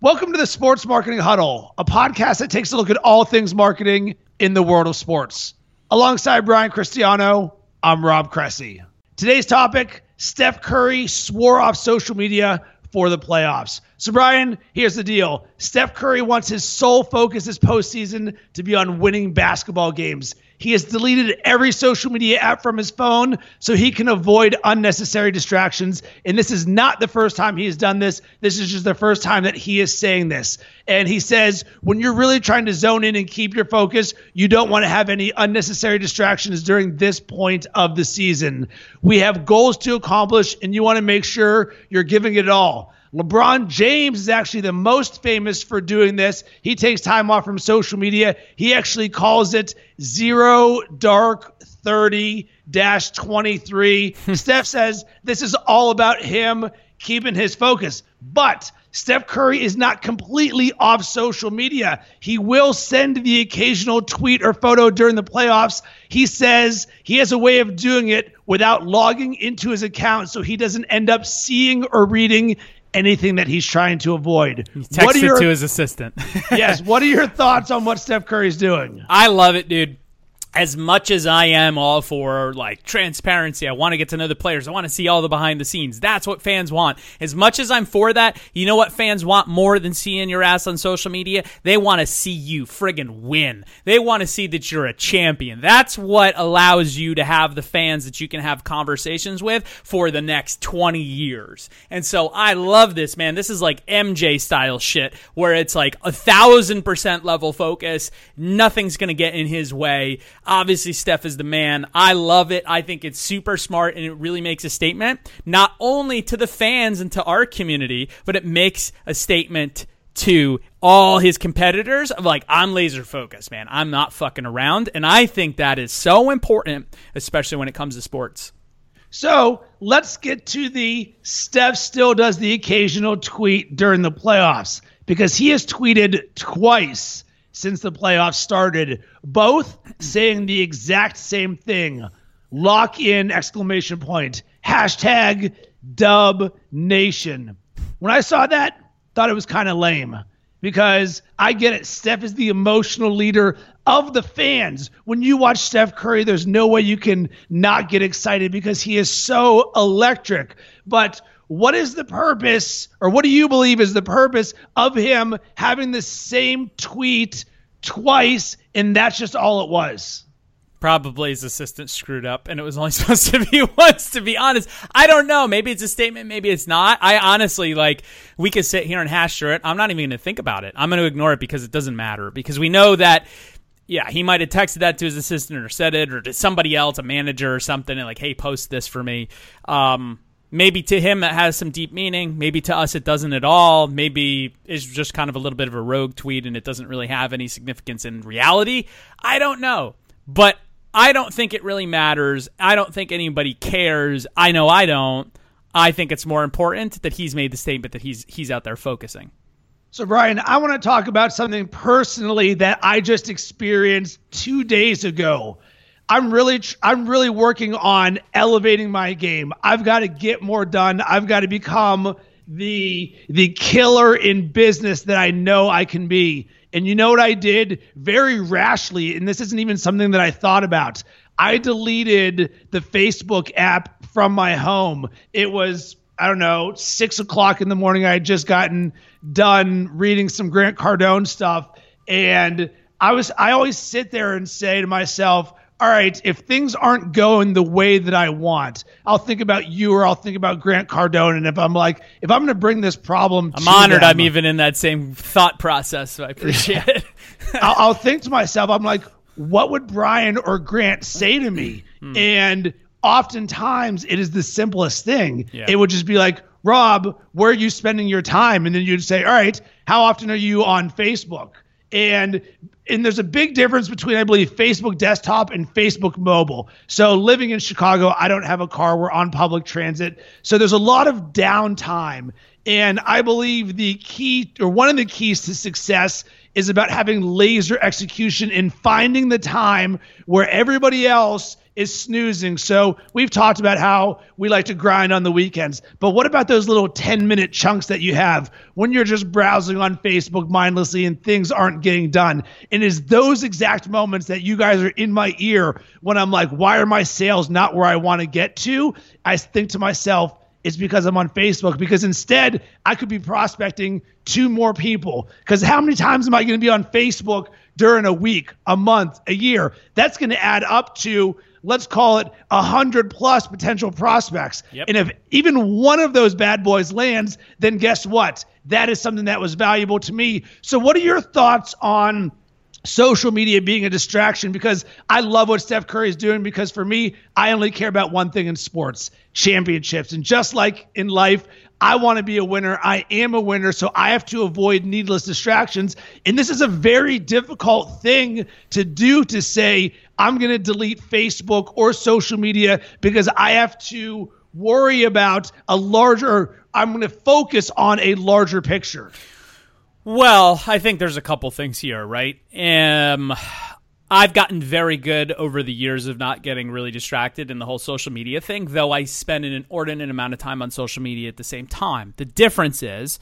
Welcome to the Sports Marketing Huddle, a podcast that takes a look at all things marketing in the world of sports. Alongside Brian Cristiano, I'm Rob Cressy. Today's topic Steph Curry swore off social media for the playoffs. So, Brian, here's the deal Steph Curry wants his sole focus this postseason to be on winning basketball games. He has deleted every social media app from his phone so he can avoid unnecessary distractions. And this is not the first time he has done this. This is just the first time that he is saying this. And he says, when you're really trying to zone in and keep your focus, you don't want to have any unnecessary distractions during this point of the season. We have goals to accomplish, and you want to make sure you're giving it all. LeBron James is actually the most famous for doing this. He takes time off from social media. He actually calls it zero dark 30 dash 23. Steph says this is all about him keeping his focus. But Steph Curry is not completely off social media. He will send the occasional tweet or photo during the playoffs. He says he has a way of doing it without logging into his account so he doesn't end up seeing or reading anything that he's trying to avoid. He texted your, to his assistant. yes. What are your thoughts on what Steph Curry's doing? I love it, dude as much as I am all for like transparency, I want to get to know the players. I want to see all the behind the scenes. That's what fans want. As much as I'm for that, you know what fans want more than seeing your ass on social media? They want to see you friggin' win. They want to see that you're a champion. That's what allows you to have the fans that you can have conversations with for the next 20 years. And so I love this, man. This is like MJ style shit where it's like a thousand percent level focus. Nothing's going to get in his way. Obviously, Steph is the man. I love it. I think it's super smart and it really makes a statement, not only to the fans and to our community, but it makes a statement to all his competitors of like I'm laser focused, man. I'm not fucking around, and I think that is so important, especially when it comes to sports. So let's get to the Steph still does the occasional tweet during the playoffs because he has tweeted twice since the playoffs started, both saying the exact same thing. Lock in exclamation point. Hashtag dub nation. When I saw that, thought it was kind of lame because I get it. Steph is the emotional leader of the fans. When you watch Steph Curry, there's no way you can not get excited because he is so electric. But what is the purpose, or what do you believe is the purpose of him having the same tweet twice, and that's just all it was? Probably his assistant screwed up, and it was only supposed to be once. To be honest, I don't know. Maybe it's a statement, maybe it's not. I honestly like. We could sit here and hash through it. I'm not even going to think about it. I'm going to ignore it because it doesn't matter. Because we know that yeah, he might have texted that to his assistant or said it or to somebody else, a manager or something, and like, hey, post this for me. Um, maybe to him it has some deep meaning. Maybe to us it doesn't at all. Maybe it's just kind of a little bit of a rogue tweet and it doesn't really have any significance in reality. I don't know. But I don't think it really matters. I don't think anybody cares. I know I don't. I think it's more important that he's made the statement that he's he's out there focusing. So, Brian, I want to talk about something personally that I just experienced two days ago. I'm really I'm really working on elevating my game. I've got to get more done. I've got to become the the killer in business that I know I can be. And you know what I did very rashly, and this isn't even something that I thought about. I deleted the Facebook app from my home. It was I don't know six o'clock in the morning. I had just gotten done reading some Grant Cardone stuff, and I was I always sit there and say to myself all right, if things aren't going the way that I want, I'll think about you or I'll think about Grant Cardone. And if I'm like, if I'm going to bring this problem, I'm honored them, I'm even in that same thought process. So I appreciate it. I'll, I'll, think to myself, I'm like, what would Brian or Grant say to me? Hmm. And oftentimes it is the simplest thing. Yeah. It would just be like, Rob, where are you spending your time? And then you'd say, all right, how often are you on Facebook? And and there's a big difference between I believe Facebook desktop and Facebook mobile. So living in Chicago, I don't have a car. We're on public transit. So there's a lot of downtime. And I believe the key or one of the keys to success is about having laser execution and finding the time where everybody else is snoozing. So we've talked about how we like to grind on the weekends, but what about those little 10 minute chunks that you have when you're just browsing on Facebook mindlessly and things aren't getting done? And is those exact moments that you guys are in my ear when I'm like, why are my sales not where I want to get to? I think to myself, it's because I'm on Facebook. Because instead, I could be prospecting two more people. Because how many times am I going to be on Facebook during a week, a month, a year? That's going to add up to let's call it a hundred plus potential prospects. Yep. And if even one of those bad boys lands, then guess what? That is something that was valuable to me. So, what are your thoughts on? Social media being a distraction because I love what Steph Curry is doing because for me, I only care about one thing in sports championships. And just like in life, I want to be a winner. I am a winner. So I have to avoid needless distractions. And this is a very difficult thing to do to say, I'm going to delete Facebook or social media because I have to worry about a larger, I'm going to focus on a larger picture. Well, I think there's a couple things here, right? Um, I've gotten very good over the years of not getting really distracted in the whole social media thing, though I spend an inordinate amount of time on social media at the same time. The difference is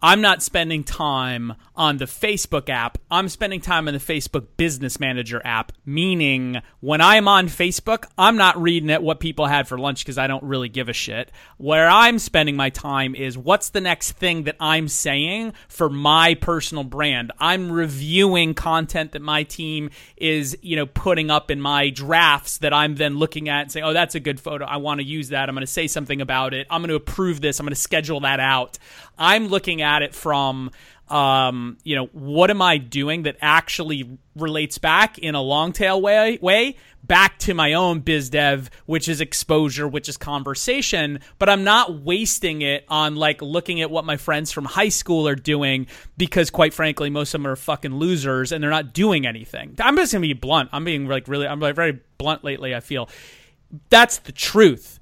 I'm not spending time on the Facebook app. I'm spending time on the Facebook Business Manager app, meaning when I'm on Facebook, I'm not reading at what people had for lunch because I don't really give a shit. Where I'm spending my time is what's the next thing that I'm saying for my personal brand. I'm reviewing content that my team is, you know, putting up in my drafts that I'm then looking at and saying, "Oh, that's a good photo. I want to use that. I'm going to say something about it. I'm going to approve this. I'm going to schedule that out." I'm looking at it from um, you know, what am I doing that actually relates back in a long tail way way back to my own biz dev, which is exposure, which is conversation, but I'm not wasting it on like looking at what my friends from high school are doing because quite frankly, most of them are fucking losers and they're not doing anything. I'm just gonna be blunt. I'm being like really I'm like very blunt lately, I feel. That's the truth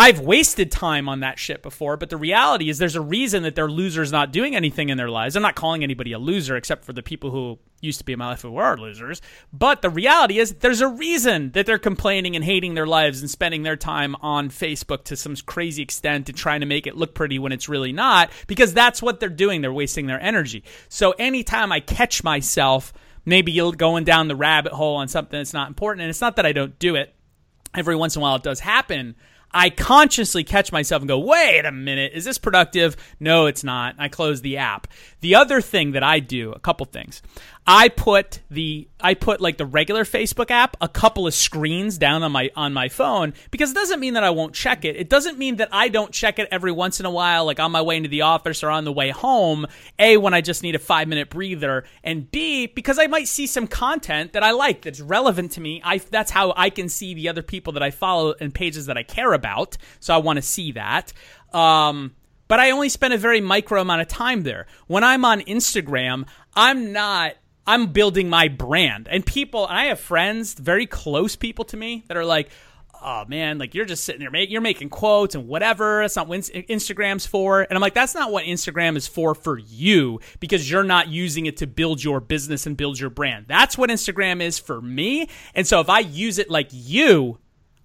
I've wasted time on that shit before, but the reality is there's a reason that they're losers not doing anything in their lives. I'm not calling anybody a loser except for the people who used to be in my life who are losers. But the reality is there's a reason that they're complaining and hating their lives and spending their time on Facebook to some crazy extent and trying to make it look pretty when it's really not, because that's what they're doing. They're wasting their energy. So anytime I catch myself, maybe going down the rabbit hole on something that's not important, and it's not that I don't do it. Every once in a while it does happen I consciously catch myself and go, wait a minute, is this productive? No, it's not. I close the app. The other thing that I do, a couple things. I put the I put like the regular Facebook app a couple of screens down on my on my phone because it doesn't mean that I won't check it. It doesn't mean that I don't check it every once in a while like on my way into the office or on the way home. A when I just need a 5-minute breather and B because I might see some content that I like that's relevant to me. I that's how I can see the other people that I follow and pages that I care about. So I want to see that. Um but I only spend a very micro amount of time there. When I'm on Instagram, I'm not I'm building my brand. And people, I have friends, very close people to me that are like, oh man, like you're just sitting there, you're making quotes and whatever. That's not what Instagram's for. And I'm like, that's not what Instagram is for for you because you're not using it to build your business and build your brand. That's what Instagram is for me. And so if I use it like you,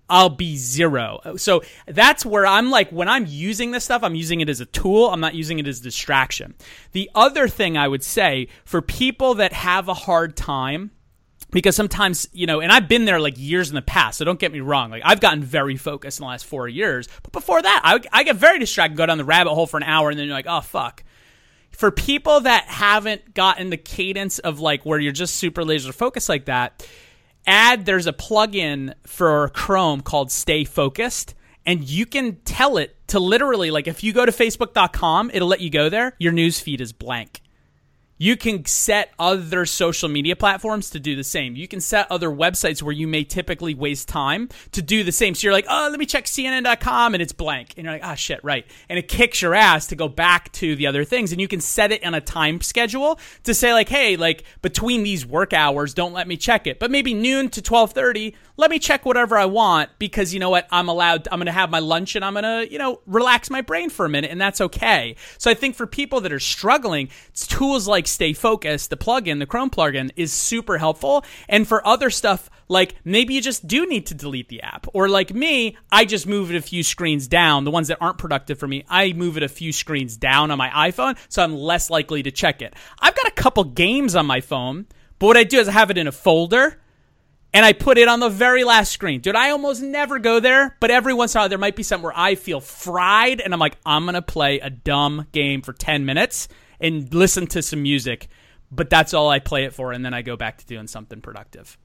I'll be zero. So that's where I'm like, when I'm using this stuff, I'm using it as a tool. I'm not using it as a distraction. The other thing I would say for people that have a hard time, because sometimes, you know, and I've been there like years in the past, so don't get me wrong. Like, I've gotten very focused in the last four years. But before that, I, I get very distracted, go down the rabbit hole for an hour, and then you're like, oh, fuck for people that haven't gotten the cadence of like where you're just super laser focused like that, add there's a plugin for Chrome called Stay Focused and you can tell it to literally like if you go to facebook.com it'll let you go there. Your news feed is blank you can set other social media platforms to do the same. You can set other websites where you may typically waste time to do the same. So you're like, oh, let me check CNN.com and it's blank. And you're like, ah, oh, shit, right. And it kicks your ass to go back to the other things. And you can set it on a time schedule to say like, hey, like between these work hours, don't let me check it. But maybe noon to 1230, let me check whatever I want because you know what? I'm allowed, I'm going to have my lunch and I'm going to, you know, relax my brain for a minute and that's okay. So I think for people that are struggling, tools like Stay Focused, the plugin, the Chrome plugin is super helpful. And for other stuff, like maybe you just do need to delete the app. Or like me, I just move it a few screens down. The ones that aren't productive for me, I move it a few screens down on my iPhone so I'm less likely to check it. I've got a couple games on my phone, but what I do is I have it in a folder and I put it on the very last screen. Dude, I almost never go there, but every once in a while there might be something where I feel fried and I'm like, I'm going to play a dumb game for 10 minutes and listen to some music. But that's all I play it for, and then I go back to doing something productive.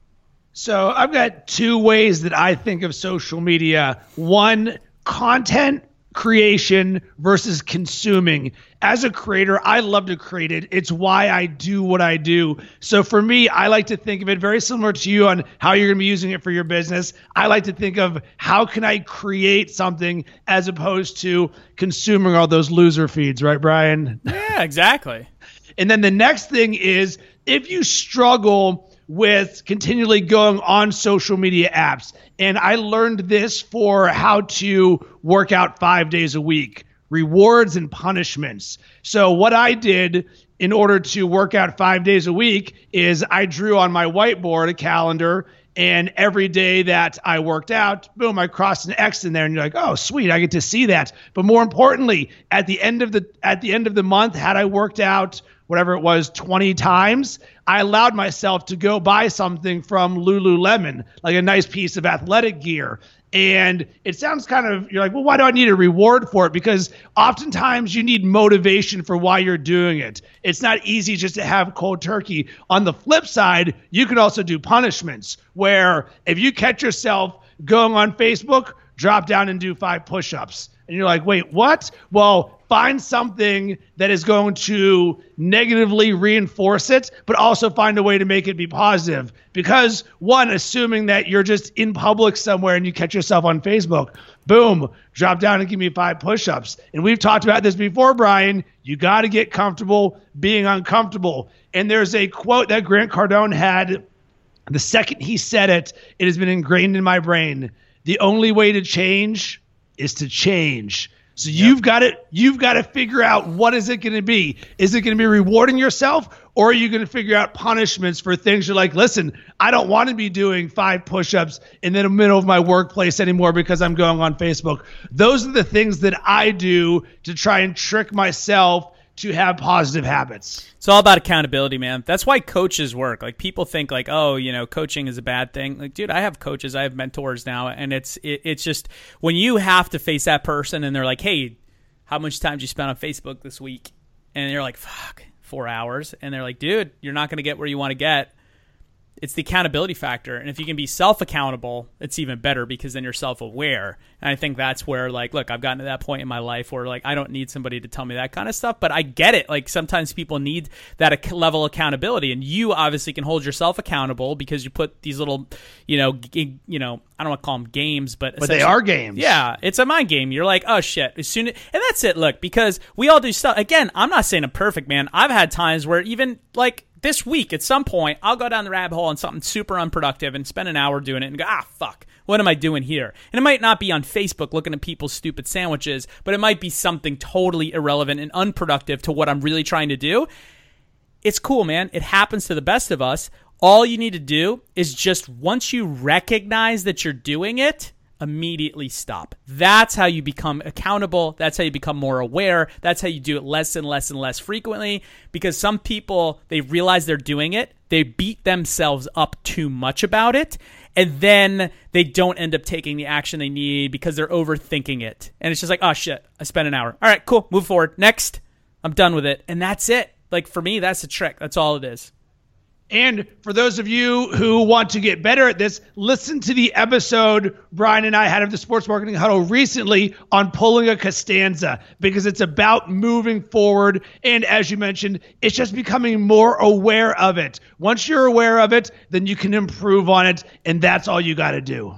So I've got two ways that I think of social media. One, content creation versus consuming. As a creator, I love to create it. It's why I do what I do. So for me, I like to think of it very similar to you on how you're going to be using it for your business. I like to think of how can I create something as opposed to consuming all those loser feeds, right, Brian? Yeah, exactly. and then the next thing is if you struggle with continually going on social media apps. And I learned this for how to work out five days a week rewards and punishments. So, what I did in order to work out five days a week is I drew on my whiteboard a calendar. And every day that I worked out, boom, I crossed an X in there, and you're like, "Oh, sweet, I get to see that." But more importantly, at the end of the at the end of the month, had I worked out whatever it was 20 times, I allowed myself to go buy something from Lululemon, like a nice piece of athletic gear. And it sounds kind of, you're like, well, why do I need a reward for it? Because oftentimes you need motivation for why you're doing it. It's not easy just to have cold turkey. On the flip side, you can also do punishments where if you catch yourself going on Facebook, drop down and do five push ups. And you're like, wait, what? Well, find something that is going to negatively reinforce it, but also find a way to make it be positive. Because, one, assuming that you're just in public somewhere and you catch yourself on Facebook, boom, drop down and give me five push ups. And we've talked about this before, Brian. You got to get comfortable being uncomfortable. And there's a quote that Grant Cardone had. The second he said it, it has been ingrained in my brain. The only way to change is to change. So yep. you've got to you've got to figure out what is it going to be? Is it going to be rewarding yourself or are you going to figure out punishments for things you're like, "Listen, I don't want to be doing five push-ups in the middle of my workplace anymore because I'm going on Facebook." Those are the things that I do to try and trick myself to have positive habits. It's all about accountability, man. That's why coaches work. Like people think like, oh, you know, coaching is a bad thing. Like, dude, I have coaches, I have mentors now, and it's it, it's just when you have to face that person and they're like, hey, how much time did you spend on Facebook this week? And you're like, fuck, four hours. And they're like, dude, you're not going to get where you want to get it's the accountability factor. And if you can be self-accountable it's even better because then you're self-aware. And i think that's where like look i've gotten to that point in my life where like i don't need somebody to tell me that kind of stuff but i get it. Like sometimes people need that level of accountability and you obviously can hold yourself accountable because you put these little you know g- you know i don't want to call them games but but they are games. Yeah it's a mind game. You're like oh shit. As soon as, and that's it. Look because we all do stuff. Again i'm not saying i'm perfect man. I've had times where even like this week at some point I'll go down the rabbit hole on something super unproductive and spend an hour doing it and go, ah, fuck, what am I doing here? And it might not be on Facebook looking at people's stupid sandwiches, but it might be something totally irrelevant and unproductive to what I'm really trying to do. It's cool, man. It happens to the best of us. All you need to do is just once you recognize that you're doing it, immediately stop. That's how you become accountable. That's how you become more aware. That's how you do it less and less and less frequently because some people, they realize they're doing it. They beat themselves up too much about it. And then they don't end up taking the action they need because they're overthinking it. And it's just like, oh shit, I spent an hour. All right, cool, move forward. Next, I'm done with it. And that's it. Like for me, that's the trick. That's all it is. And for those of you who want to get better at this, listen to the episode Brian and I had of the Sports Marketing Huddle recently on pulling a Costanza because it's about moving forward. And as you mentioned, it's just becoming more aware of it. Once you're aware of it, then you can improve on it. And that's all you got to do.